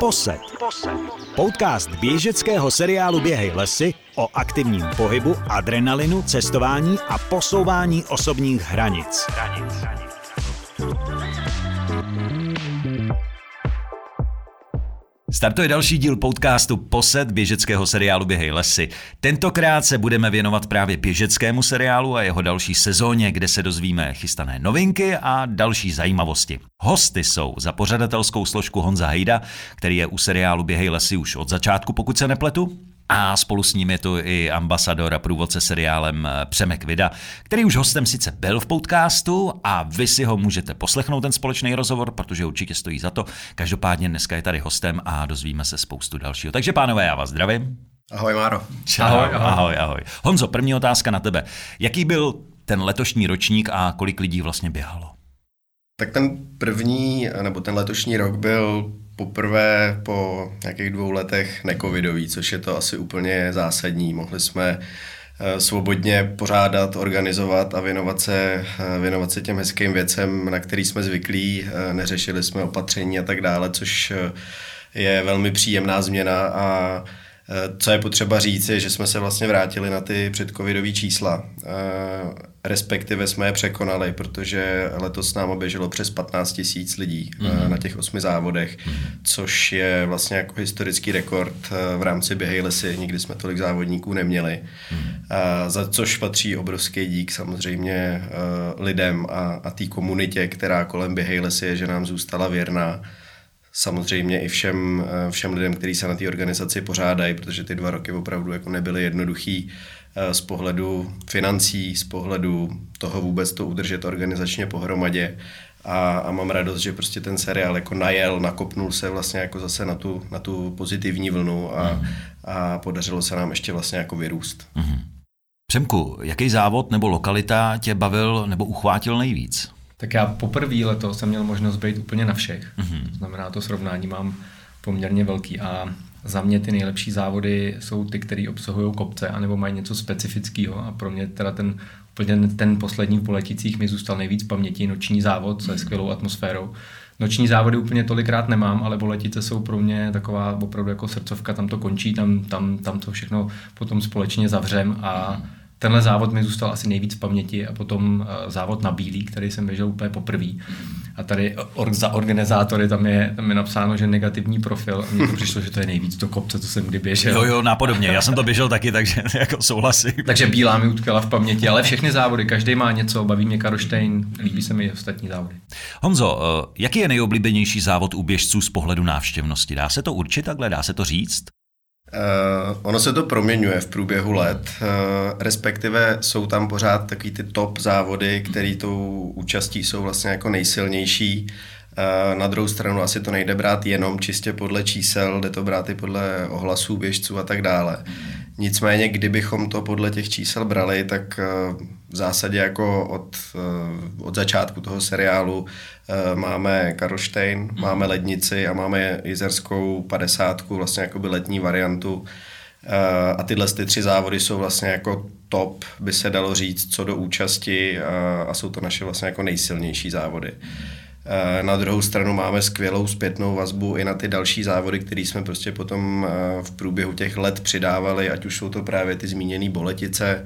Posed. Podcast běžeckého seriálu Běhej lesy o aktivním pohybu, adrenalinu, cestování a posouvání osobních hranic. Startuje další díl podcastu Posed běžeckého seriálu Běhej lesy. Tentokrát se budeme věnovat právě běžeckému seriálu a jeho další sezóně, kde se dozvíme chystané novinky a další zajímavosti. Hosty jsou za pořadatelskou složku Honza Hejda, který je u seriálu Běhej lesy už od začátku, pokud se nepletu, a spolu s ním je tu i ambasador a průvodce seriálem eh, Přemek Vida, který už hostem sice byl v podcastu a vy si ho můžete poslechnout ten společný rozhovor, protože určitě stojí za to. Každopádně dneska je tady hostem a dozvíme se spoustu dalšího. Takže pánové, já vás zdravím. Ahoj Máro. Čau, ahoj, ahoj. ahoj, ahoj. Honzo, první otázka na tebe. Jaký byl ten letošní ročník a kolik lidí vlastně běhalo? Tak ten první, nebo ten letošní rok byl poprvé po nějakých dvou letech necovidový, což je to asi úplně zásadní. Mohli jsme eh, svobodně pořádat, organizovat a věnovat se, eh, věnovat se těm hezkým věcem, na který jsme zvyklí, eh, neřešili jsme opatření a tak dále, což je velmi příjemná změna a co je potřeba říct, je, že jsme se vlastně vrátili na ty předcovidové čísla. Respektive jsme je překonali, protože letos s náma běželo přes 15 tisíc lidí mm-hmm. na těch osmi závodech, mm-hmm. což je vlastně jako historický rekord eh, v rámci Běhej lesy. Nikdy jsme tolik závodníků neměli. Mm-hmm. A za což patří obrovský dík samozřejmě eh, lidem a, a té komunitě, která kolem Běhej lesy je, že nám zůstala věrná samozřejmě i všem, všem lidem, kteří se na té organizaci pořádají, protože ty dva roky opravdu jako nebyly jednoduchý z pohledu financí, z pohledu toho vůbec to udržet organizačně pohromadě. A, a mám radost, že prostě ten seriál jako najel, nakopnul se vlastně jako zase na tu, na tu pozitivní vlnu a, mm. a podařilo se nám ještě vlastně jako vyrůst. Mm. Přemku, jaký závod nebo lokalita tě bavil nebo uchvátil nejvíc? Tak já poprvé letos jsem měl možnost být úplně na všech. Mm-hmm. To znamená, to srovnání mám poměrně velký a za mě ty nejlepší závody jsou ty, které obsahují kopce anebo mají něco specifického a pro mě teda ten úplně ten poslední v poleticích mi zůstal nejvíc paměti, noční závod se skvělou atmosférou. Noční závody úplně tolikrát nemám, ale boletice jsou pro mě taková opravdu jako srdcovka, tam to končí, tam, tam, tam to všechno potom společně zavřem a tenhle závod mi zůstal asi nejvíc v paměti a potom eh, závod na bílý, který jsem běžel úplně poprvé. A tady or, za organizátory tam je, tam je napsáno, že negativní profil a mně to přišlo, že to je nejvíc do kopce, co jsem kdy běžel. Jo, jo, nápodobně. Já jsem to běžel taky, takže jako souhlasím. takže bílá mi utkala v paměti, ale všechny závody, každý má něco, baví mě Karoštejn, líbí se mi ostatní závody. Honzo, eh, jaký je nejoblíbenější závod u běžců z pohledu návštěvnosti? Dá se to určit takhle? Dá se to říct? Uh, ono se to proměňuje v průběhu let, uh, respektive jsou tam pořád takový ty top závody, které tou účastí jsou vlastně jako nejsilnější. Uh, na druhou stranu asi to nejde brát jenom čistě podle čísel, jde to brát i podle ohlasů běžců a tak dále. Nicméně, kdybychom to podle těch čísel brali, tak v zásadě jako od, od začátku toho seriálu máme Karlštejn, mm. máme Lednici a máme Jizerskou padesátku, vlastně jako by letní variantu. A tyhle ty tři závody jsou vlastně jako top, by se dalo říct, co do účasti a jsou to naše vlastně jako nejsilnější závody. Na druhou stranu máme skvělou zpětnou vazbu i na ty další závody, které jsme prostě potom v průběhu těch let přidávali, ať už jsou to právě ty zmíněné boletice,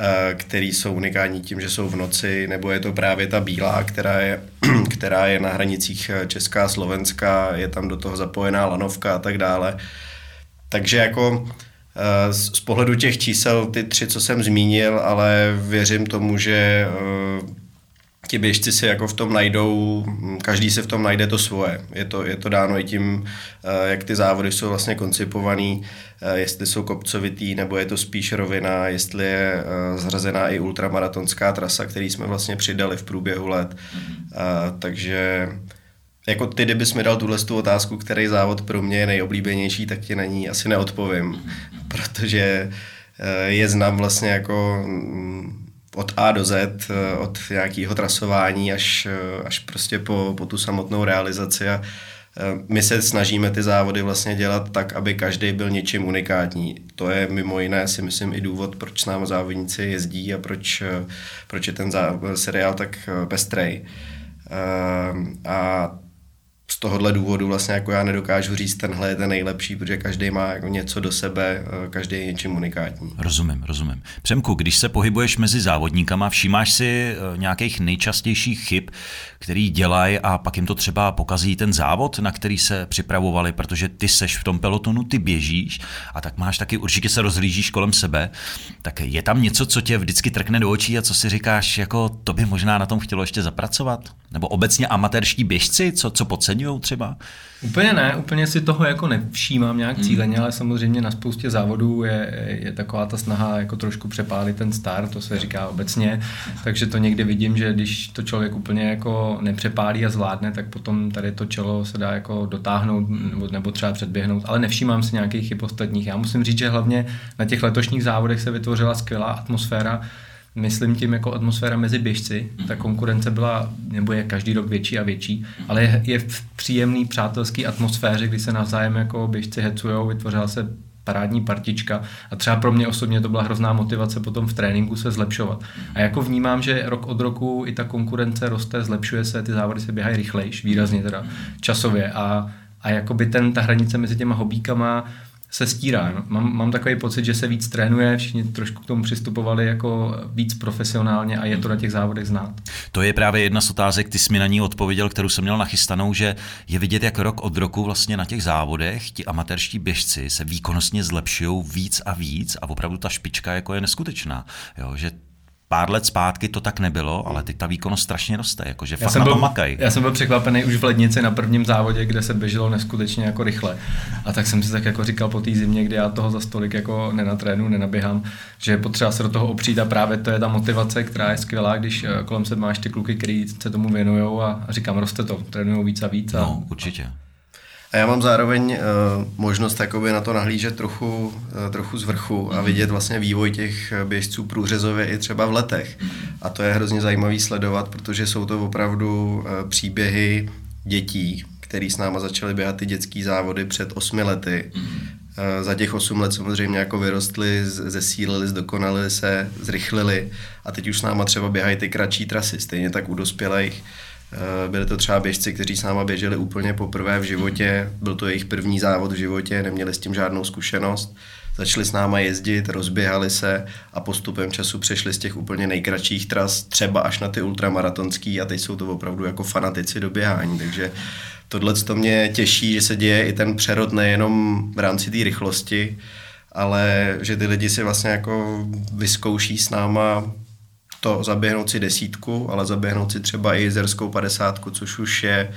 Eh, který jsou unikátní tím, že jsou v noci, nebo je to právě ta bílá, která je, která je na hranicích eh, Česká a Slovenska, je tam do toho zapojená lanovka a tak dále. Takže jako eh, z pohledu těch čísel ty tři, co jsem zmínil, ale věřím tomu, že ti běžci si jako v tom najdou, každý si v tom najde to svoje. Je to, je to dáno i tím, eh, jak ty závody jsou vlastně koncipovaný, eh, jestli jsou kopcovitý, nebo je to spíš rovina, jestli je eh, zrazená i ultramaratonská trasa, který jsme vlastně přidali v průběhu let. Mm-hmm. Takže jako ty, kdybys mi dal tuhle tu otázku, který závod pro mě je nejoblíbenější, tak ti na ní asi neodpovím, mm-hmm. protože je znám vlastně jako mm, od A do Z, eh, od nějakého trasování až, eh, až prostě po, po tu samotnou realizaci a eh, my se snažíme ty závody vlastně dělat tak, aby každý byl něčím unikátní. To je mimo jiné si myslím i důvod, proč s námi závodníci jezdí a proč, proč je ten seriál tak pestrej. A z tohohle důvodu vlastně jako já nedokážu říct, tenhle je ten nejlepší, protože každý má jako něco do sebe, eh, každý je něčím unikátní. Rozumím, rozumím. Přemku, když se pohybuješ mezi závodníkama, všímáš si eh, nějakých nejčastějších chyb, který dělají a pak jim to třeba pokazí ten závod, na který se připravovali, protože ty seš v tom pelotonu, ty běžíš a tak máš taky, určitě se rozhlížíš kolem sebe, tak je tam něco, co tě vždycky trkne do očí a co si říkáš, jako to by možná na tom chtělo ještě zapracovat? Nebo obecně amatérští běžci, co, co podceňují třeba? Úplně ne, úplně si toho jako nevšímám nějak hmm. cíleně, ale samozřejmě na spoustě závodů je, je taková ta snaha jako trošku přepálit ten start, to se říká obecně, takže to někdy vidím, že když to člověk úplně jako nepřepálí a zvládne, tak potom tady to čelo se dá jako dotáhnout nebo, nebo třeba předběhnout, ale nevšímám si nějakých chyb ostatních. Já musím říct, že hlavně na těch letošních závodech se vytvořila skvělá atmosféra, myslím tím jako atmosféra mezi běžci. Ta konkurence byla, nebo je každý rok větší a větší, ale je, je v příjemný přátelský atmosféře, kdy se navzájem jako běžci hecujou, vytvořila se parádní partička a třeba pro mě osobně to byla hrozná motivace potom v tréninku se zlepšovat. A jako vnímám, že rok od roku i ta konkurence roste, zlepšuje se, ty závody se běhají rychlejš, výrazně teda časově a, a jakoby ten, ta hranice mezi těma hobíkama se stírá. No. Mám, mám takový pocit, že se víc trénuje, všichni trošku k tomu přistupovali jako víc profesionálně a je to na těch závodech znát. To je právě jedna z otázek, ty jsi mi na ní odpověděl, kterou jsem měl nachystanou, že je vidět, jak rok od roku vlastně na těch závodech ti amatérští běžci se výkonnostně zlepšují víc a víc a opravdu ta špička jako je neskutečná. Jo, že pár let zpátky to tak nebylo, ale teď ta výkonnost strašně roste, jakože fakt jsem na byl, to makaj. Já jsem byl překvapený už v lednici na prvním závodě, kde se běželo neskutečně jako rychle. A tak jsem si tak jako říkal po té zimě, kdy já toho za stolik jako nenatrénu, nenaběhám, že je potřeba se do toho opřít a právě to je ta motivace, která je skvělá, když eh, kolem se máš ty kluky, kteří se tomu věnují a, a říkám, roste to, trénují víc a víc. A... No, určitě. A já mám zároveň uh, možnost jakoby na to nahlížet trochu, uh, trochu z vrchu a mhm. vidět vlastně vývoj těch běžců průřezově i třeba v letech. A to je hrozně zajímavý sledovat, protože jsou to opravdu uh, příběhy dětí, který s náma začali běhat ty dětské závody před osmi lety. Uh, za těch osm let samozřejmě jako vyrostli, zesílili, zdokonalili se, zrychlili a teď už s náma třeba běhají ty kratší trasy, stejně tak u dospělých Eh, byli to třeba běžci, kteří s náma běželi úplně poprvé v životě, byl to jejich první závod v životě, neměli s tím žádnou zkušenost. Začali s náma jezdit, rozběhali se a postupem času přešli z těch úplně nejkratších tras třeba až na ty ultramaratonský a teď jsou to opravdu jako fanatici do běhání, takže tohle to mě těší, že se děje i ten přerod nejenom v rámci té rychlosti, ale že ty lidi si vlastně jako vyzkouší s náma to zaběhnout si desítku, ale zaběhnout si třeba i jezerskou padesátku, což už je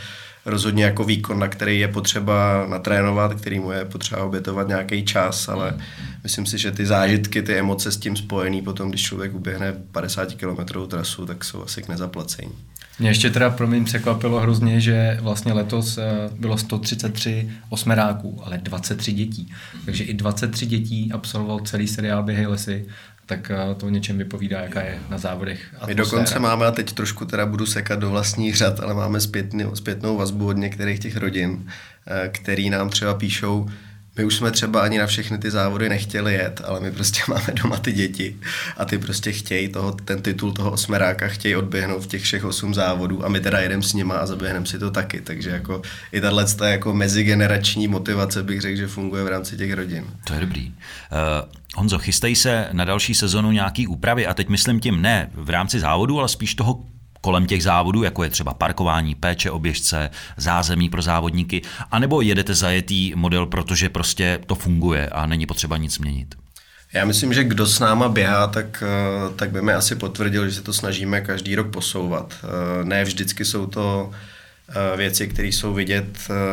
rozhodně jako výkon, na který je potřeba natrénovat, který mu je potřeba obětovat nějaký čas, ale myslím si, že ty zážitky, ty emoce s tím spojený potom, když člověk uběhne 50 km trasu, tak jsou asi k nezaplacení. Mě ještě teda pro mě překvapilo hrozně, že vlastně letos eh, bylo 133 osmeráků, ale 23 dětí. Takže i 23 dětí absolvoval celý seriál Běhej lesy tak eh, to o něčem vypovídá, jaká je na závodech atmosféra. My dokonce máme, a teď trošku teda budu sekat do vlastních řad, ale máme zpětnou, zpětnou vazbu od některých těch rodin, eh, který nám třeba píšou, my už jsme třeba ani na všechny ty závody nechtěli jet, ale my prostě máme doma ty děti a ty prostě chtějí toho, ten titul toho osmeráka, chtějí odběhnout v těch všech osm závodů a my teda jedeme s nima a zaběhneme si to taky. Takže jako i tahle jako mezigenerační motivace bych řekl, že funguje v rámci těch rodin. To je dobrý. Uh, Honzo, chystají se na další sezonu nějaký úpravy a teď myslím tím ne v rámci závodu, ale spíš toho kolem těch závodů, jako je třeba parkování, péče o běžce, zázemí pro závodníky, anebo jedete zajetý model, protože prostě to funguje a není potřeba nic měnit? Já myslím, že kdo s náma běhá, tak, eh, tak by mi asi potvrdil, že se to snažíme každý rok posouvat. Eh, ne vždycky jsou to věci, které jsou vidět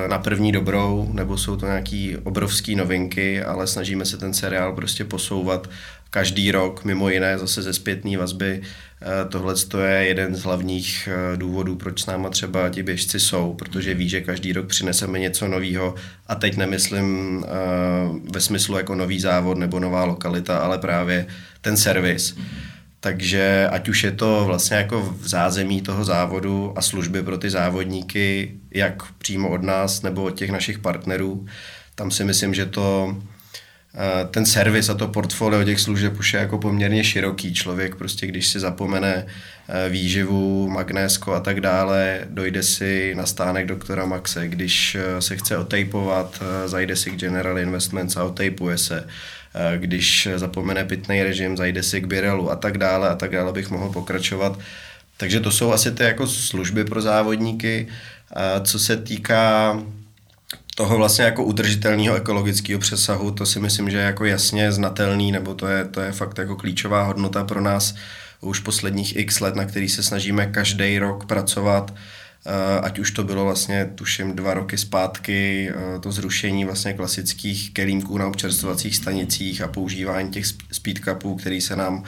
na první dobrou, nebo jsou to nějaké obrovské novinky, ale snažíme se ten seriál prostě posouvat každý rok, mimo jiné zase ze zpětné vazby. Eh, tohle je jeden z hlavních eh, důvodů, proč s náma třeba ti běžci jsou, protože ví, že každý rok přineseme něco nového a teď nemyslím eh, ve smyslu jako nový závod nebo nová lokalita, ale právě ten servis. Takže ať už je to vlastně jako v zázemí toho závodu a služby pro ty závodníky, jak přímo od nás nebo od těch našich partnerů, tam si myslím, že to ten servis a to portfolio těch služeb už je jako poměrně široký. Člověk prostě, když si zapomene výživu, magnésko a tak dále, dojde si na stánek doktora Maxe. Když se chce otejpovat, zajde si k General Investments a otejpuje se když zapomene pitný režim, zajde si k Birelu a tak dále a tak dále bych mohl pokračovat. Takže to jsou asi ty jako služby pro závodníky. Co se týká toho vlastně jako udržitelného ekologického přesahu, to si myslím, že je jako jasně znatelný, nebo to je, to je fakt jako klíčová hodnota pro nás už posledních x let, na který se snažíme každý rok pracovat, ať už to bylo vlastně, tuším, dva roky zpátky, to zrušení vlastně klasických kelímků na občerstvovacích stanicích a používání těch speed cupů, který se nám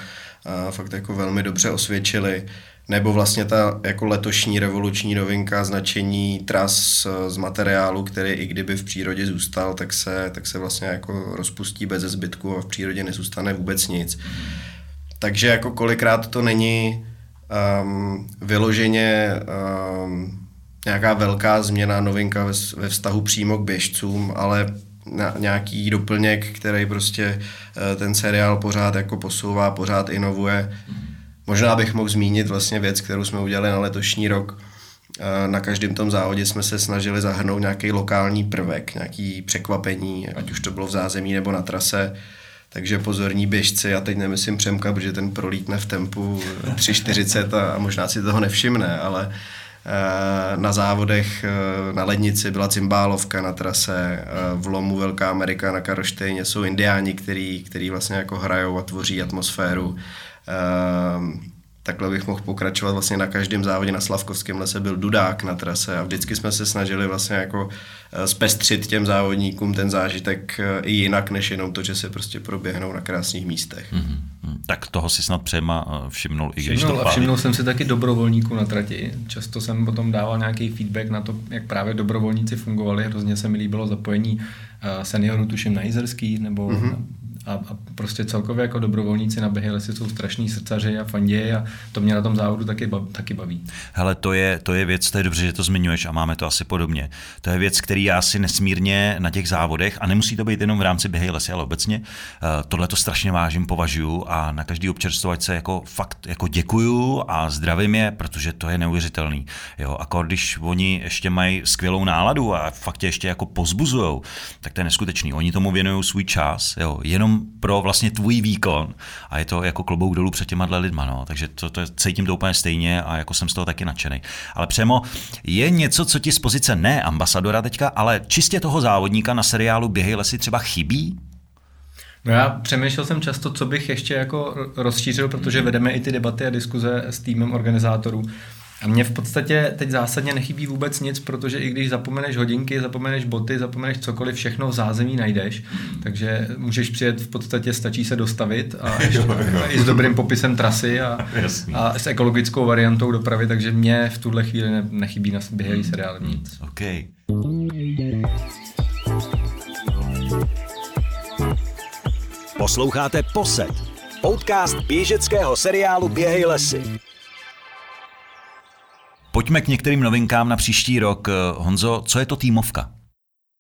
fakt jako velmi dobře osvědčily nebo vlastně ta jako letošní revoluční novinka značení tras z materiálu, který i kdyby v přírodě zůstal, tak se, tak se vlastně jako rozpustí bez zbytku a v přírodě nezůstane vůbec nic. Takže jako kolikrát to není um, vyloženě um, nějaká velká změna, novinka ve, ve vztahu přímo k běžcům, ale na, nějaký doplněk, který prostě uh, ten seriál pořád jako posouvá, pořád inovuje. Možná bych mohl zmínit vlastně věc, kterou jsme udělali na letošní rok. Na každém tom závodě jsme se snažili zahrnout nějaký lokální prvek, nějaký překvapení, ať už to bylo v zázemí nebo na trase. Takže pozorní běžci, a teď nemyslím Přemka, protože ten prolítne v tempu 3.40 a možná si toho nevšimne, ale na závodech na lednici byla cymbálovka na trase, v Lomu Velká Amerika na Karoštejně jsou indiáni, který, který vlastně jako hrajou a tvoří atmosféru. Takhle bych mohl pokračovat vlastně na každém závodě na Slavkovském lese byl dudák na trase a vždycky jsme se snažili vlastně jako eh, zpestřit těm závodníkům ten zážitek eh, i jinak, než jenom to, že se prostě proběhnou na krásných místech. Mm-hmm. Tak toho si snad přejma eh, všimnul, i když všimnul, to a všimnul jsem si taky dobrovolníků na trati. Často jsem potom dával nějaký feedback na to, jak právě dobrovolníci fungovali. Hrozně se mi líbilo zapojení seniorů, tuším na Jizerský, nebo mm-hmm a, a prostě celkově jako dobrovolníci na běhy lesy jsou strašní srdcaři a fanději a to mě na tom závodu taky, bav, taky baví. Hele, to je, to je věc, to je dobře, že to zmiňuješ a máme to asi podobně. To je věc, který já si nesmírně na těch závodech, a nemusí to být jenom v rámci běhy lesy, ale obecně, uh, tohle to strašně vážím, považuju a na každý občerstvovačce jako fakt jako děkuju a zdravím je, protože to je neuvěřitelný. Jo, a když oni ještě mají skvělou náladu a fakt tě ještě jako pozbuzujou, tak to je neskutečný. Oni tomu věnují svůj čas, jo, jenom pro vlastně tvůj výkon a je to jako klobouk dolů před těma lidma, no. takže to, to cítím to úplně stejně a jako jsem z toho taky nadšený. Ale přemo je něco, co ti z pozice ne ambasadora teďka, ale čistě toho závodníka na seriálu Běhy lesy třeba chybí? No já přemýšlel jsem často, co bych ještě jako rozšířil, protože vedeme i ty debaty a diskuze s týmem organizátorů. A mně v podstatě teď zásadně nechybí vůbec nic, protože i když zapomeneš hodinky, zapomeneš boty, zapomeneš cokoliv, všechno v zázemí najdeš, takže můžeš přijet v podstatě, stačí se dostavit a ještě, i s dobrým popisem trasy a, a s ekologickou variantou dopravy, takže mě v tuhle chvíli ne, nechybí na běhelý seriál nic. Okay. Posloucháte Posed, podcast běžeckého seriálu Běhej lesy. Pojďme k některým novinkám na příští rok. Honzo, co je to týmovka?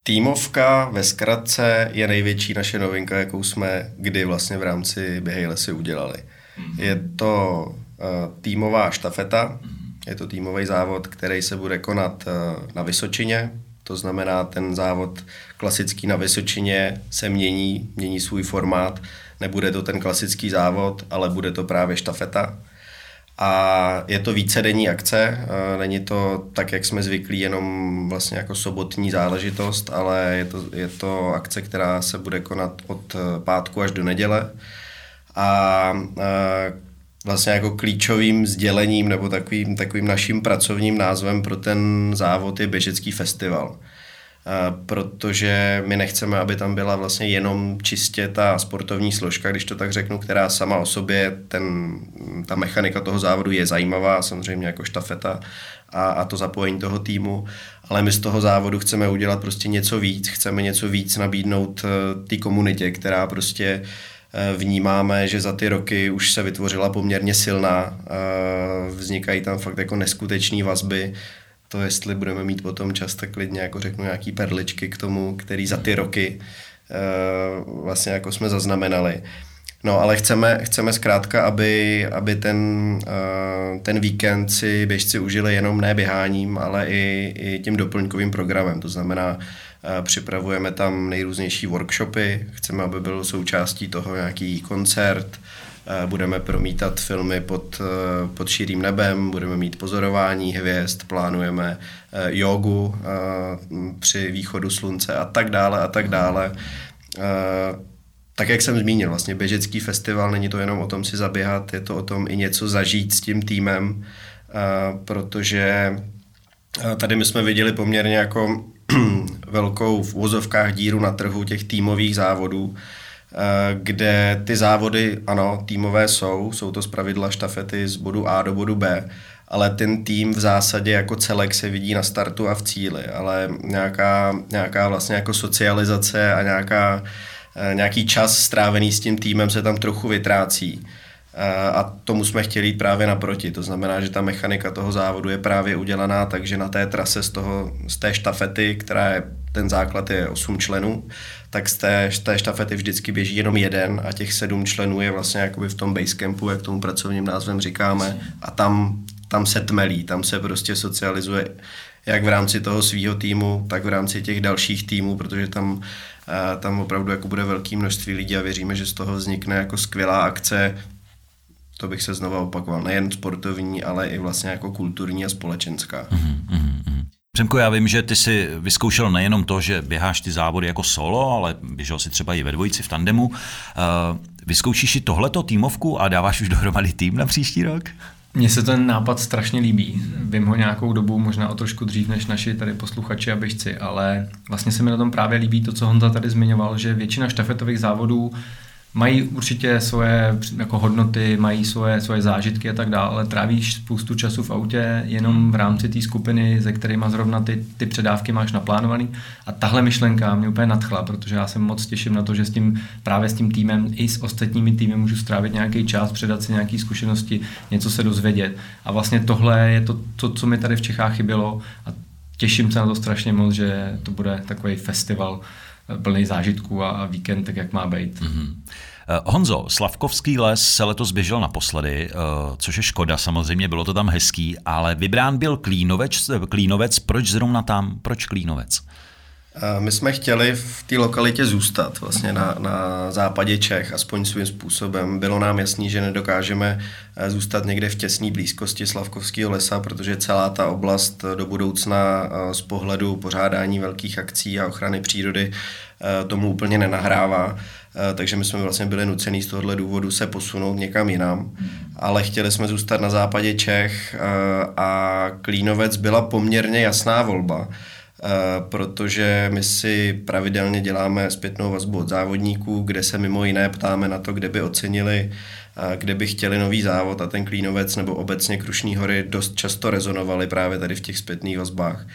Týmovka ve zkratce je největší naše novinka, jakou jsme kdy vlastně v rámci Běhej lesy udělali. Mm-hmm. Je to uh, týmová štafeta, mm-hmm. je to týmový závod, který se bude konat uh, na Vysočině, to znamená, ten závod klasický na Vysočině se mění, mění svůj formát. Nebude to ten klasický závod, ale bude to právě štafeta. A je to vícedenní akce, není to tak, jak jsme zvyklí, jenom vlastně jako sobotní záležitost, ale je to, je to akce, která se bude konat od pátku až do neděle. A vlastně jako klíčovým sdělením nebo takovým, takovým naším pracovním názvem pro ten závod je Běžecký festival protože my nechceme, aby tam byla vlastně jenom čistě ta sportovní složka, když to tak řeknu, která sama o sobě, ten, ta mechanika toho závodu je zajímavá, samozřejmě jako štafeta a, a to zapojení toho týmu, ale my z toho závodu chceme udělat prostě něco víc, chceme něco víc nabídnout eh, té komunitě, která prostě eh, vnímáme, že za ty roky už se vytvořila poměrně silná, eh, vznikají tam fakt jako neskutečné vazby, to, jestli budeme mít potom čas, tak klidně jako řeknu nějaký perličky k tomu, který za ty roky vlastně jako jsme zaznamenali. No, ale chceme, chceme zkrátka, aby, aby ten, ten víkend si běžci užili jenom ne běháním, ale i, i tím doplňkovým programem. To znamená, připravujeme tam nejrůznější workshopy, chceme, aby byl součástí toho nějaký koncert, budeme promítat filmy pod, pod širým nebem, budeme mít pozorování hvězd, plánujeme jogu při východu slunce a tak dále a tak dále. Tak jak jsem zmínil, vlastně běžecký festival není to jenom o tom si zaběhat, je to o tom i něco zažít s tím týmem, protože tady my jsme viděli poměrně jako velkou v úvozovkách díru na trhu těch týmových závodů, kde ty závody, ano, týmové jsou, jsou to zpravidla štafety z bodu A do bodu B, ale ten tým v zásadě jako celek se vidí na startu a v cíli, ale nějaká, nějaká vlastně jako socializace a nějaká Eh, nějaký čas strávený s tím týmem se tam trochu vytrácí. Eh, a tomu jsme chtěli jít právě naproti. To znamená, že ta mechanika toho závodu je právě udělaná takže na té trase z, toho, z té štafety, která je, ten základ je 8 členů, tak z té, z té štafety vždycky běží jenom jeden a těch sedm členů je vlastně jakoby v tom basecampu, jak tomu pracovním názvem říkáme, a tam, tam se tmelí, tam se prostě socializuje jak v rámci toho svého týmu, tak v rámci těch dalších týmů, protože tam tam opravdu jako bude velké množství lidí a věříme, že z toho vznikne jako skvělá akce, to bych se znova opakoval, nejen sportovní, ale i vlastně jako kulturní a společenská. Mm-hmm. Přemko, já vím, že ty si vyzkoušel nejenom to, že běháš ty závody jako solo, ale běžel si třeba i ve dvojici v tandemu. Uh, vyzkoušíš si tohleto týmovku a dáváš už dohromady tým na příští rok? Mně se ten nápad strašně líbí. Vím ho nějakou dobu, možná o trošku dřív než naši tady posluchači a běžci, ale vlastně se mi na tom právě líbí to, co Honza tady zmiňoval, že většina štafetových závodů mají určitě svoje jako hodnoty, mají svoje, svoje zážitky a tak dále, ale trávíš spoustu času v autě jenom v rámci té skupiny, ze kterými zrovna ty, ty předávky máš naplánovaný. A tahle myšlenka mě úplně nadchla, protože já se moc těším na to, že s tím právě s tím týmem i s ostatními týmy můžu strávit nějaký čas, předat si nějaké zkušenosti, něco se dozvědět. A vlastně tohle je to, to, co mi tady v Čechách chybělo a těším se na to strašně moc, že to bude takový festival plný zážitků a, a víkend tak, jak má být. Mm-hmm. Honzo, Slavkovský les se letos běžel naposledy, eh, což je škoda, samozřejmě bylo to tam hezký, ale vybrán byl Klínovec. Klínovec, proč zrovna tam, proč Klínovec? My jsme chtěli v té lokalitě zůstat, vlastně na, na západě Čech, aspoň svým způsobem. Bylo nám jasný, že nedokážeme eh, zůstat někde v těsné blízkosti Slavkovského lesa, protože celá ta oblast do budoucna eh, z pohledu pořádání velkých akcí a ochrany přírody eh, tomu úplně nenahrává. Takže my jsme vlastně byli nucený z tohohle důvodu se posunout někam jinam, ale chtěli jsme zůstat na západě Čech a Klínovec byla poměrně jasná volba Eh, protože my si pravidelně děláme zpětnou vazbu od závodníků, kde se mimo jiné ptáme na to, kde by ocenili, eh, kde by chtěli nový závod a ten Klínovec nebo obecně Krušní hory dost často rezonovali právě tady v těch zpětných vazbách.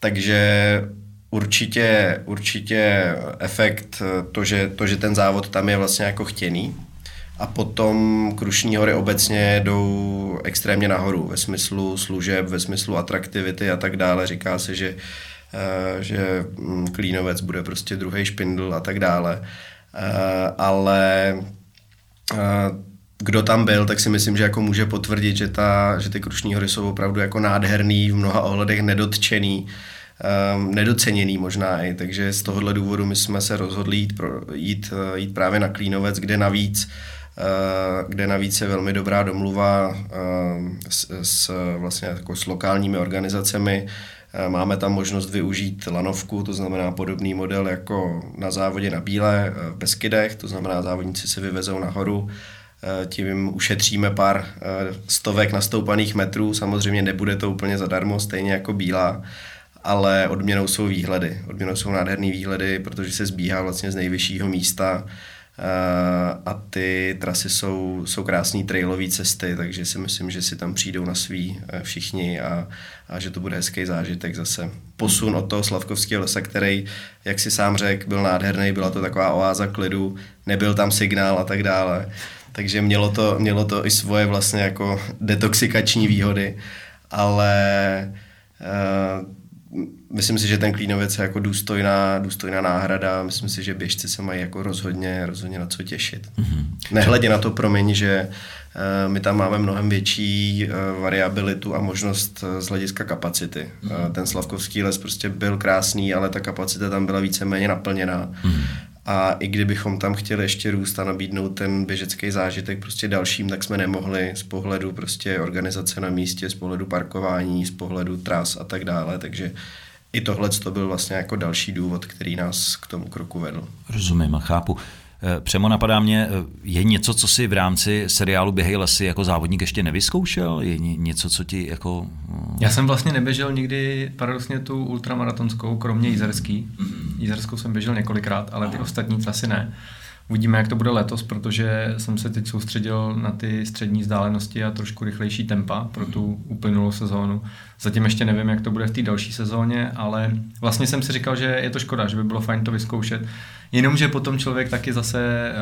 Takže určitě, určitě efekt eh, to že, to, že ten závod tam je vlastně jako chtěný, a potom Krušní hory obecně jdou extrémně nahoru ve smyslu služeb, ve smyslu atraktivity a tak dále. Říká se, že Eh, že mm, Klínovec bude prostě druhý špindl a tak dále. Eh, ale eh, kdo tam byl, tak si myslím, že jako může potvrdit, že, ta, že ty Krušní hory jsou opravdu jako nádherný, v mnoha ohledech nedotčený, um, nedoceněný možná i, takže z tohohle důvodu my jsme se rozhodli jít, pro, jít, jít právě na Klínovec, kde navíc uh, kde navíc je velmi dobrá domluva uh, s, s, vlastně jako s lokálními organizacemi, Eh, máme tam možnost využít lanovku, to znamená podobný model jako na závodě na Bíle eh, v Beskydech, to znamená závodníci se vyvezou nahoru, eh, tím jim ušetříme pár stovek nastoupaných metrů, samozřejmě nebude to úplně zadarmo, stejně jako Bílá, ale odměnou jsou výhledy. Odměnou jsou nádherné výhledy, protože se zbíhá vlastně z nejvyššího místa a ty trasy jsou, jsou krásné trailové cesty, takže si myslím, že si tam přijdou na svý všichni a, a že to bude hezký zážitek zase. Posun od toho Slavkovského lesa, který, jak si sám řekl, byl nádherný, byla to taková oáza klidu, nebyl tam signál a tak dále. Takže mělo to, mělo to i svoje vlastně jako detoxikační výhody, ale uh, myslím si, že ten Klínovec je jako důstojná, důstojná náhrada. Myslím si, že běžci se mají jako rozhodně, rozhodně na co těšit. Mm-hmm. Nehledě na to, promiň, že uh, my tam máme mnohem větší uh, variabilitu a možnost uh, z hlediska kapacity. Mm-hmm. Ten Slavkovský les prostě byl krásný, ale ta kapacita tam byla víceméně naplněná. Mm-hmm. A i kdybychom tam chtěli ještě růst a nabídnout ten běžecký zážitek prostě dalším, tak jsme nemohli z pohledu prostě organizace na místě, z pohledu parkování, z pohledu tras a tak dále. Takže i tohle to byl vlastně jako další důvod, který nás k tomu kroku vedl. Rozumím a chápu. Eh, Přemo napadá mě, eh, je něco, co si v rámci seriálu Běhej lesy jako závodník ještě nevyzkoušel? Je něco, co ti jako... Hmm. Já jsem vlastně neběžel nikdy paradoxně tu ultramaratonskou, kromě Jízerský. Mm-hmm. Jízerskou jsem běžel několikrát, ale ty ostatní trasy ne. Uvidíme, jak to bude letos, protože jsem se teď soustředil na ty střední vzdálenosti a trošku rychlejší tempa pro tu uplynulou sezónu. Zatím ještě nevím, jak to bude v té další sezóně, ale vlastně jsem si říkal, že je to škoda, že by bylo fajn to vyzkoušet. Jenomže potom člověk taky zase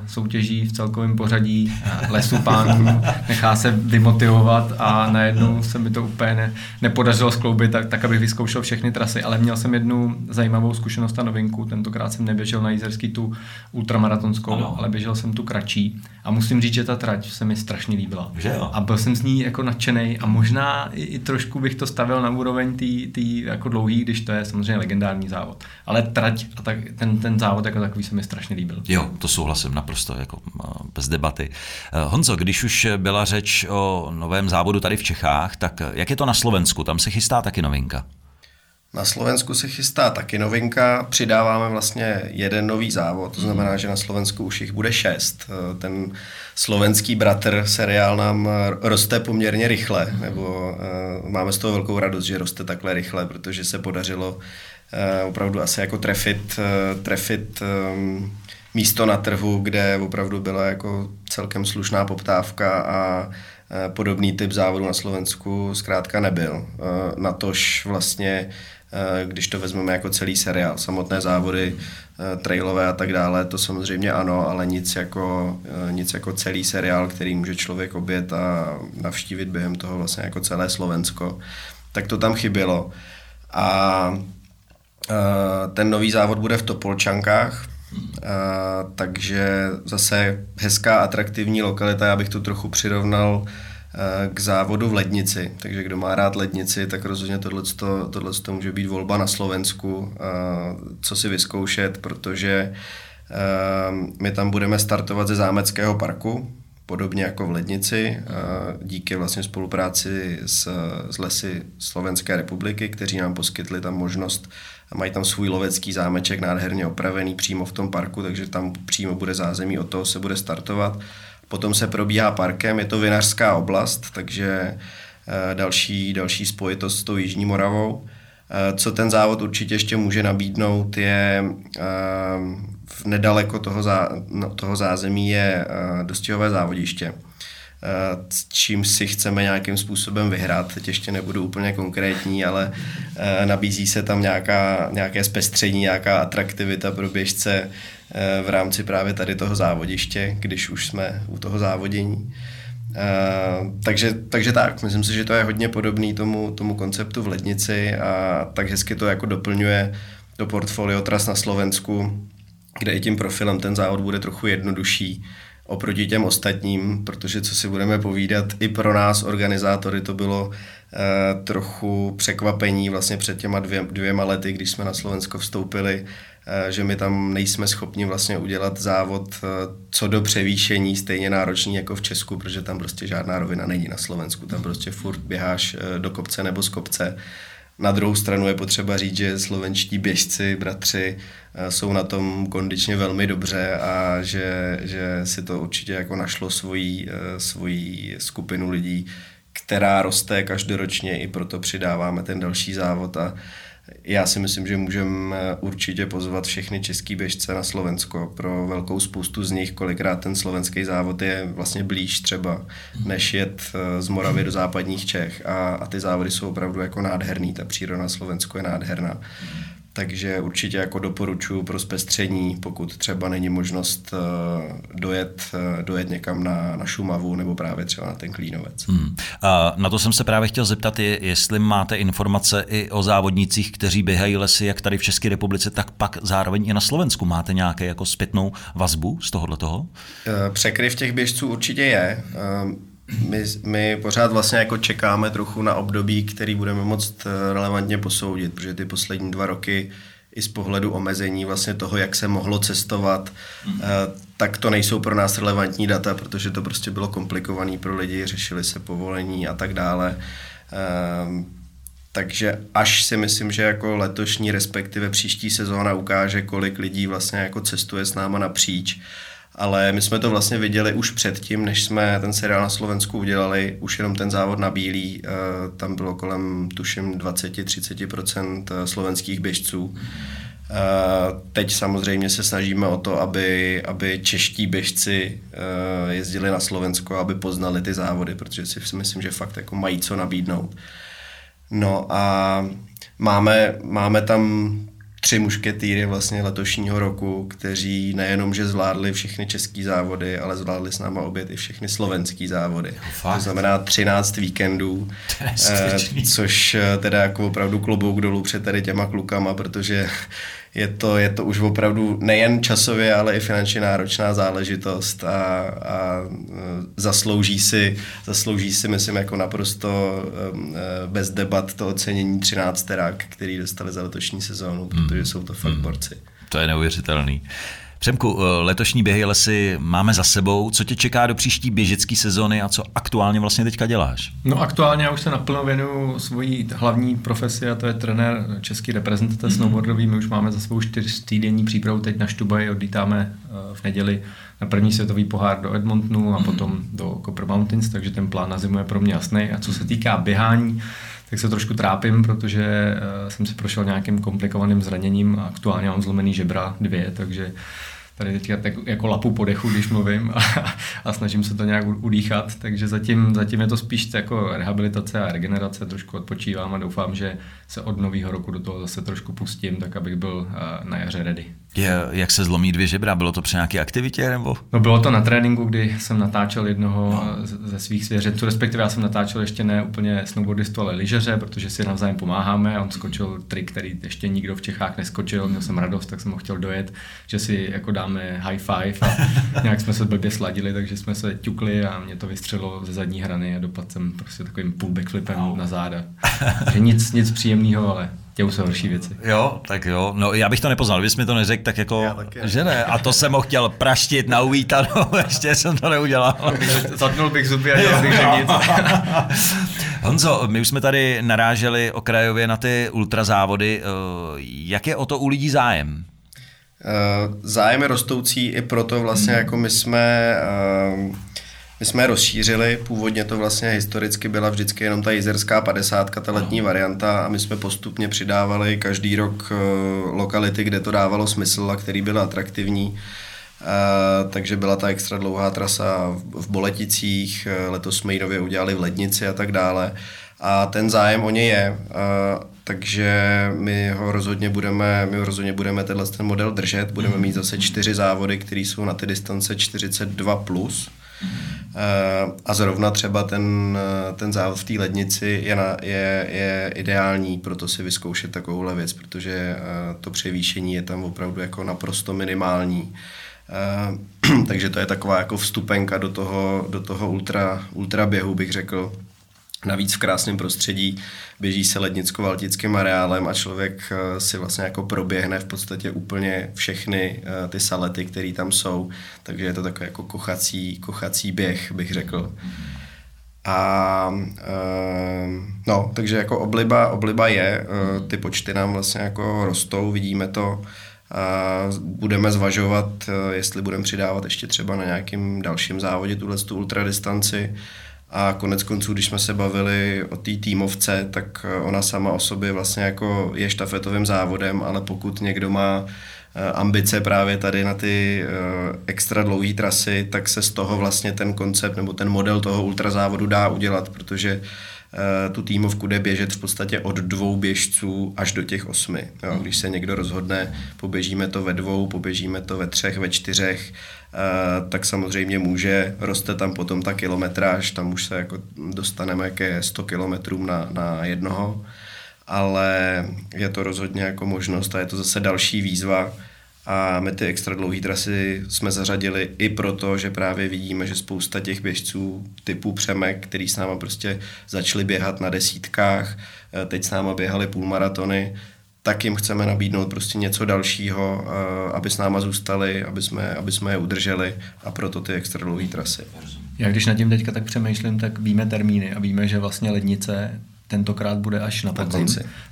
uh, soutěží v celkovém pořadí uh, lesu pánů, nechá se vymotivovat a najednou se mi to úplně ne, nepodařilo skloubit tak, tak, abych vyzkoušel všechny trasy, ale měl jsem jednu zajímavou zkušenost a novinku, tentokrát jsem neběžel na Jízerský tu ultramaratonskou, ano. ale běžel jsem tu kratší a musím říct, že ta trať se mi strašně líbila. Že jo? A byl jsem z ní jako nadšený a možná i, i trošku bych to stavil na úroveň té jako dlouhý, když to je samozřejmě legendární závod. Ale trať a tak, ten, ten závod jako takový se mi strašně líbil. Jo, to souhlasím naprosto, jako bez debaty. Eh, Honzo, když už byla řeč o novém závodu tady v Čechách, tak jak je to na Slovensku? Tam se chystá taky novinka. Na Slovensku se chystá taky novinka, přidáváme vlastně jeden nový závod, to znamená, že na Slovensku už jich bude šest. Eh, ten slovenský bratr seriál nám roste poměrně rychle, nebo uh, máme z toho velkou radost, že roste takhle rychle, protože se podařilo Eh, opravdu asi jako trefit, eh, trefit ehm, místo na trhu, kde opravdu byla jako celkem slušná poptávka a eh, podobný typ závodu na Slovensku zkrátka nebyl. Natož vlastně když to vezmeme jako celý seriál, samotné závody, trailové a tak dále, to samozřejmě ano, ale nic jako, nic jako celý seriál, který může člověk obět a navštívit během toho vlastně jako celé Slovensko, tak to tam chybělo. A Eh, ten nový závod bude v Topolčankách, eh, takže zase hezká, atraktivní lokalita, já bych tu trochu přirovnal eh, k závodu v Lednici. Takže kdo má rád Lednici, tak rozhodně tohle může být volba na Slovensku, co si vyzkoušet, protože my tam budeme startovat ze Zámeckého parku, podobně jako v Lednici, díky vlastně spolupráci s, s lesy Slovenské republiky, kteří nám poskytli tam možnost mají tam svůj lovecký zámeček nádherně opravený přímo v tom parku, takže tam přímo bude zázemí, od toho se bude startovat. Potom se probíhá parkem, je to vinařská oblast, takže eh, další, další spojitost s tou Jižní Moravou. Eh, co ten závod určitě ještě může nabídnout, je eh, v nedaleko toho, zá, no, toho zázemí je dostihové závodiště s čím si chceme nějakým způsobem vyhrát. Teď ještě nebudu úplně konkrétní, ale eh, nabízí se tam nějaká, nějaké zpestření, nějaká atraktivita pro běžce eh, v rámci právě tady toho závodiště, když už jsme u toho závodění. Uh, takže, takže tak, myslím si, že to je hodně podobný tomu, tomu konceptu v Lednici a tak hezky to jako doplňuje do portfolio tras na Slovensku, kde i tím profilem ten závod bude trochu jednodušší oproti těm ostatním, protože co si budeme povídat, i pro nás organizátory to bylo eh, trochu překvapení vlastně před těma dvě, dvěma lety, když jsme na Slovensko vstoupili, eh, že my tam nejsme schopni vlastně udělat závod eh, co do převýšení stejně náročný jako v Česku, protože tam prostě žádná rovina není na Slovensku, tam prostě furt běháš eh, do kopce nebo z kopce na druhou stranu je potřeba říct, že slovenští běžci, bratři eh, jsou na tom kondičně velmi dobře a že, že si to určitě jako našlo svoji, eh, svoji skupinu lidí, která roste každoročně, i proto přidáváme ten další závod a já si myslím, že můžeme určitě pozvat všechny český běžce na Slovensko. Pro velkou spoustu z nich kolikrát ten slovenský závod je vlastně blíž třeba, než jet eh, z Moravy do západních Čech. A, a ty závody jsou opravdu jako nádherný, ta příroda na Slovensku je nádherná. Takže určitě jako doporučuji pro zpestření, pokud třeba není možnost uh, dojet, uh, dojet někam na, na Šumavu nebo právě třeba na ten Klínovec. Hmm. A na to jsem se právě chtěl zeptat, jestli máte informace i o závodnících, kteří běhají lesy, jak tady v České republice, tak pak zároveň i na Slovensku. Máte nějaké jako zpětnou vazbu z tohohle toho? Eh, překryv těch běžců určitě je. My, my pořád vlastně jako čekáme trochu na období, který budeme moct eh, relevantně posoudit, protože ty poslední dva roky i z pohledu omezení vlastně toho, jak se mohlo cestovat, mm. tak to nejsou pro nás relevantní data, protože to prostě bylo komplikované pro lidi, řešili se povolení a tak dále. Ehm, takže až si myslím, že jako letošní, respektive příští sezóna ukáže, kolik lidí vlastně jako cestuje s náma napříč, ale my jsme to vlastně viděli už předtím, než jsme ten seriál na Slovensku udělali, už jenom ten závod na Bílý, eh, tam bylo kolem, tuším, 20-30% eh, slovenských běžců. Eh, teď samozřejmě se snažíme o to, aby, aby čeští běžci jezdili na Slovensko, aby poznali ty závody, protože si myslím, že fakt jako mají co nabídnout. No a máme, máme tam tři mušketýry vlastně letošního roku, kteří nejenom, že zvládli všechny české závody, ale zvládli s náma obět i všechny slovenské závody. Fakt? To znamená 13 víkendů, eh, což eh, teda jako opravdu klobouk dolů před tady těma klukama, protože je to, je to už opravdu nejen časově, ale i finančně náročná záležitost a, a e, zaslouží si, zaslouží si, myslím, jako naprosto e, bez debat to ocenění 13 terák, který dostali za letošní sezónu, protože hmm. jsou to fakt hmm. borci. To je neuvěřitelný. Přemku, eh, letošní běhy lesy máme za sebou. Co tě čeká do příští běžecké sezóny a co aktuálně vlastně teďka děláš? No aktuálně já už se naplno věnuju svojí hlavní profesi a to je trenér český reprezentace mm-hmm. snowboardový. My už máme za svou čtyřtýdenní přípravu teď na Štubaji, odlítáme eh, v neděli na první světový pohár do Edmontonu a potom do Copper Mountains, takže ten plán na zimu je pro mě jasný. A co se týká běhání, tak se trošku trápím, protože uh, jsem si prošel nějakým komplikovaným zraněním a aktuálně mám zlomený žebra dvě, takže tady tak jako lapu po dechu, když mluvím a, a snažím se to nějak udýchat, takže zatím, zatím je to spíš jako rehabilitace a regenerace, trošku odpočívám a doufám, že se od nového roku do toho zase trošku pustím, tak abych byl uh, na jaře ready. Je, jak se zlomí dvě žebra? Bylo to při nějaké aktivitě? Nebo? No bylo to na tréninku, kdy jsem natáčel jednoho no. ze svých svěřenců, respektive já jsem natáčel ještě ne úplně snowboardistu, ale lyžeře, protože si navzájem pomáháme. On skočil trik, který ještě nikdo v Čechách neskočil, měl jsem radost, tak jsem ho chtěl dojet, že si jako dáme high five a nějak jsme se blbě sladili, takže jsme se ťukli a mě to vystřelo ze zadní hrany a dopadl jsem prostě takovým pull backflipem no. na záda. že nic, nic příjemného, ale Dějou se horší věci. Jo, tak jo. No já bych to nepoznal, kdybys mi to neřekl, tak jako, že ne. A to jsem ho chtěl praštit na uvítanou, ještě jsem to neudělal. Zatnul bych zuby a dělal bych, že nic. Honzo, my už jsme tady naráželi okrajově na ty ultrazávody. Eh, jak je o to u lidí zájem? Uh, zájem je rostoucí i proto vlastně, hmm. jako my jsme uh, my jsme je rozšířili, původně to vlastně historicky byla vždycky jenom ta jizerská 50, ta letní varianta a my jsme postupně přidávali každý rok eh, lokality, kde to dávalo smysl a který byl atraktivní. Uh, takže byla ta extra dlouhá trasa v Boleticích, eh, letos jsme ji nově udělali v Lednici a tak dále. A ten zájem o ně je, uh, takže my ho rozhodně budeme, my ho rozhodně budeme tenhle ten model držet. Budeme mít zase čtyři závody, které jsou na ty distance 42+. Plus. Eh, a zrovna třeba ten, eh, ten závod v té lednici je, na, je, je ideální pro to si vyzkoušet takovouhle věc, protože eh, to převýšení je tam opravdu jako naprosto minimální. takže to je taková jako vstupenka do toho, do toho ultra, ultra běhu, bych řekl. Navíc v krásném prostředí běží se lednicko-valtickým areálem a člověk eh, si vlastně jako proběhne v podstatě úplně všechny eh, ty salety, které tam jsou, takže je to takový jako kochací, kochací běh, bych řekl. A no, takže jako obliba, obliba je, eh, ty počty nám vlastně jako rostou, vidíme to, a budeme zvažovat, jestli budeme přidávat ještě třeba na nějakým dalším závodě tuhle tu ultradistanci, a konec konců, když jsme se bavili o té tý týmovce, tak eh, ona sama o sobě vlastně jako je štafetovým závodem, ale pokud někdo má eh, ambice právě tady na ty eh, extra dlouhé trasy, tak se z toho vlastně ten koncept nebo ten model toho ultrazávodu dá udělat, protože tu týmovku jde běžet v podstatě od dvou běžců až do těch osmi. Jo, když se někdo rozhodne, poběžíme to ve dvou, poběžíme to ve třech, ve čtyřech, tak samozřejmě může, roste tam potom ta kilometráž, tam už se jako dostaneme ke 100 kilometrům na, na jednoho, ale je to rozhodně jako možnost a je to zase další výzva, a my ty extra dlouhé trasy jsme zařadili i proto, že právě vidíme, že spousta těch běžců typu Přemek, který s náma prostě začali běhat na desítkách, eh, teď s náma běhali půlmaratony, tak jim chceme nabídnout prostě něco dalšího, eh, aby s náma zůstali, aby jsme, aby jsme je udrželi a proto ty extra dlouhé trasy. Já když nad tím teďka tak přemýšlím, tak víme termíny a víme, že vlastně lednice tentokrát bude až na podzim.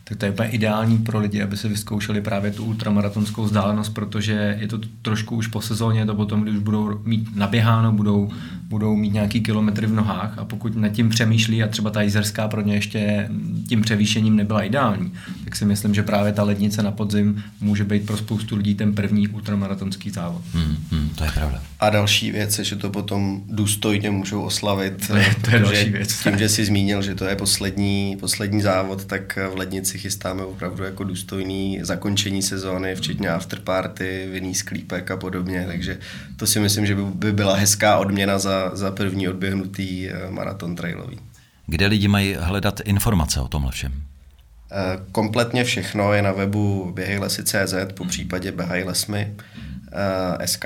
Tak to je úplně ideální pro lidi, aby si vyzkoušeli právě tu ultramaratonskou vzdálenost, protože je to trošku už po sezóně, to potom, když už budou mít naběháno, budou, budou mít nějaký kilometry v nohách a pokud nad tím přemýšlí a třeba ta jizerská pro ně ještě tím převýšením nebyla ideální, tak si myslím, že právě ta lednice na podzim může být pro spoustu lidí ten první ultramaratonský závod. Hmm, hmm, to je pravda. A další věc je, že to potom důstojně můžou oslavit. To je, to je další věc. Tím, že si zmínil, že to je poslední, poslední závod, tak v lednici chystáme opravdu jako důstojný zakončení sezóny, včetně afterparty, vinný sklípek a podobně, takže to si myslím, že by, by byla hezká odměna za, za první odběhnutý eh, maraton trailový. Kde lidi mají hledat informace o tomhle všem? Eh, kompletně všechno je na webu běhejlesy.cz, po případě běhejlesmy eh, SK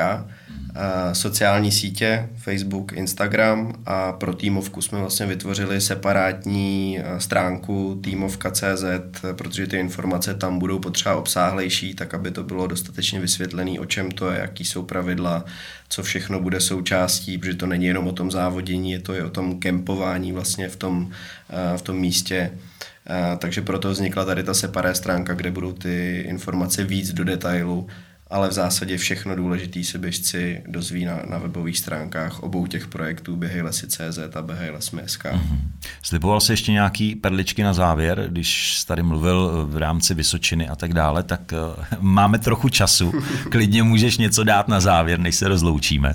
sociální sítě, Facebook, Instagram a pro týmovku jsme vlastně vytvořili separátní stránku týmovka.cz, protože ty informace tam budou potřeba obsáhlejší, tak aby to bylo dostatečně vysvětlené, o čem to je, jaký jsou pravidla, co všechno bude součástí, protože to není jenom o tom závodění, je to i o tom kempování vlastně v tom, v tom místě. Takže proto vznikla tady ta separé stránka, kde budou ty informace víc do detailu ale v zásadě všechno důležité se běžci dozví na, na webových stránkách obou těch projektů běhejlesy.cz a běhejlesmy.sk. Mm-hmm. Sliboval se ještě nějaký perličky na závěr, když tady mluvil v rámci Vysočiny a tak dále, tak uh, máme trochu času. Klidně můžeš něco dát na závěr, než se rozloučíme.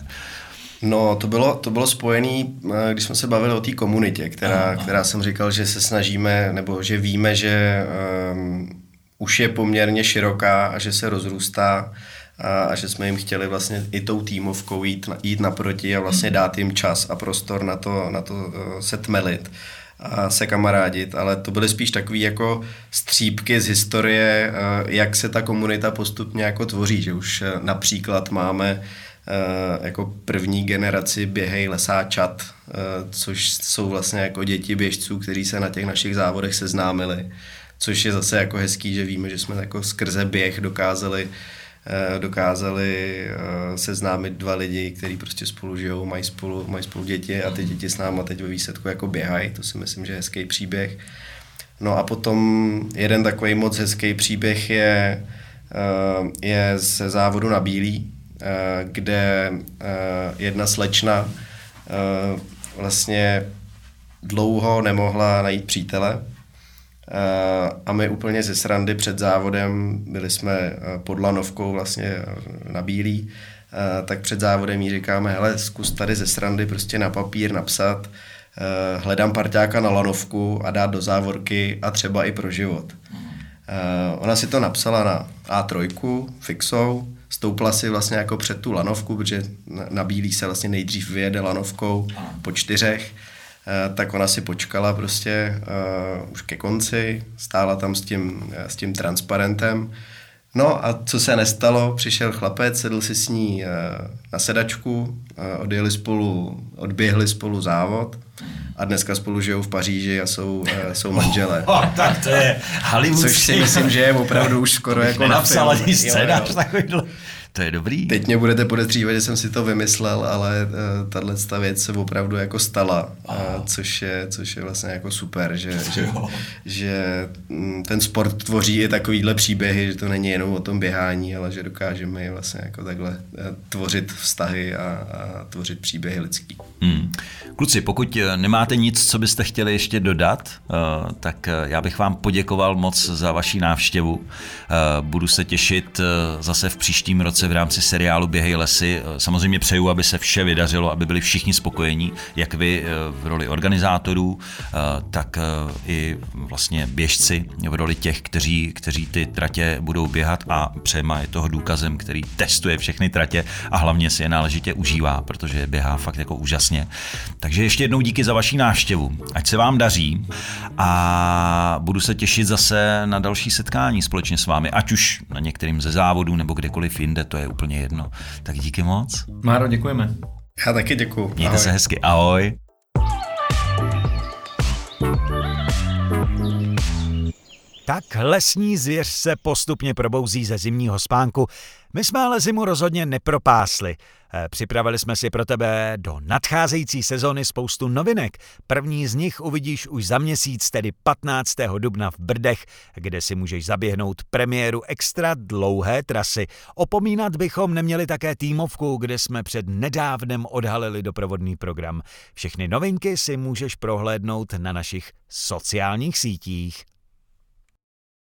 No, to bylo, to bylo spojené, eh, když jsme se bavili o té komunitě, která, která jsem říkal, že se snažíme, nebo že víme, že um, už je poměrně široká a že se rozrůstá a, a že jsme jim chtěli vlastně i tou týmovkou jít, jít naproti a vlastně dát jim čas a prostor na to, na to eh, se tmelit a se kamarádit, ale to byly spíš takové jako střípky z historie, eh, jak se ta komunita postupně jako tvoří, že už eh, například máme jako první generaci běhej lesáčat, což jsou vlastně jako děti běžců, kteří se na těch našich závodech seznámili což je zase jako hezký, že víme, že jsme jako skrze běh dokázali eh, dokázali eh, seznámit dva lidi, kteří prostě spolu žijou, mají spolu, mají spolu děti a ty děti s náma teď ve výsledku jako běhají, to si myslím, že je hezký příběh. No a potom jeden takový moc hezký příběh je, eh, je ze závodu na Bílý, kde jedna slečna vlastně dlouho nemohla najít přítele, a my úplně ze srandy před závodem, byli jsme eh, pod lanovkou vlastně eh, na bílý, tak před závodem jí říkáme, hele, zkus tady ze srandy prostě na papír napsat, hledám parťáka na lanovku a dát do závorky a třeba i pro život. Ona si to napsala na A3, fixou, stoupla si vlastně jako před tu lanovku, protože na bílý se vlastně nejdřív vyjede lanovkou po čtyřech, tak ona si počkala prostě uh, už ke konci, stála tam s tím, eh, s tím transparentem. No a co se nestalo, přišel chlapec, sedl si s ní uh, na sedačku, uh, odjeli spolu, odběhli spolu závod a dneska spolu žijou v Paříži a jsou, uh, jsou manželé. Oh, tak to je. Což si myslím, že je opravdu už skoro jako na film. ani scénář takovýhle. To je dobrý. Teď mě budete podezřívat, že jsem si to vymyslel, ale uh, tahle věc se opravdu jako stala, uh, což, je, což je vlastně jako super, že, že, že mm, ten sport tvoří i takovýhle příběhy, že to není jenom o tom běhání, ale že dokážeme vlastně jako takhle uh, tvořit vztahy a, a tvořit příběhy lidský. Hmm. Kluci, pokud eh, nemáte nic, co byste chtěli ještě dodat, uh, tak já bych vám poděkoval moc za vaši návštěvu. Uh, budu se těšit zase v příštím roce v rámci seriálu Běhej lesy. Samozřejmě přeju, aby se vše vydařilo, aby byli všichni spokojení, jak vy v roli organizátorů, tak i vlastně běžci v roli těch, kteří, kteří ty tratě budou běhat a Přema je toho důkazem, který testuje všechny tratě a hlavně si je náležitě užívá, protože běhá fakt jako úžasně. Takže ještě jednou díky za vaši návštěvu. Ať se vám daří a budu se těšit zase na další setkání společně s vámi, ať už na některým ze závodů nebo kdekoliv jinde, to je úplně jedno. Tak díky moc. Máro, děkujeme. Já taky děkuji. Mějte Ahoj. se hezky. Ahoj. Tak lesní zvěř se postupně probouzí ze zimního spánku. My jsme ale zimu rozhodně nepropásli. Eh, připravili jsme si pro tebe do nadcházející sezony spoustu novinek. První z nich uvidíš už za měsíc, tedy 15. dubna v Brdech, kde si můžeš zaběhnout premiéru extra dlouhé trasy. Opomínat bychom neměli také týmovku, kde jsme před nedávnem odhalili doprovodný program. Všechny novinky si můžeš prohlédnout na našich sociálních sítích.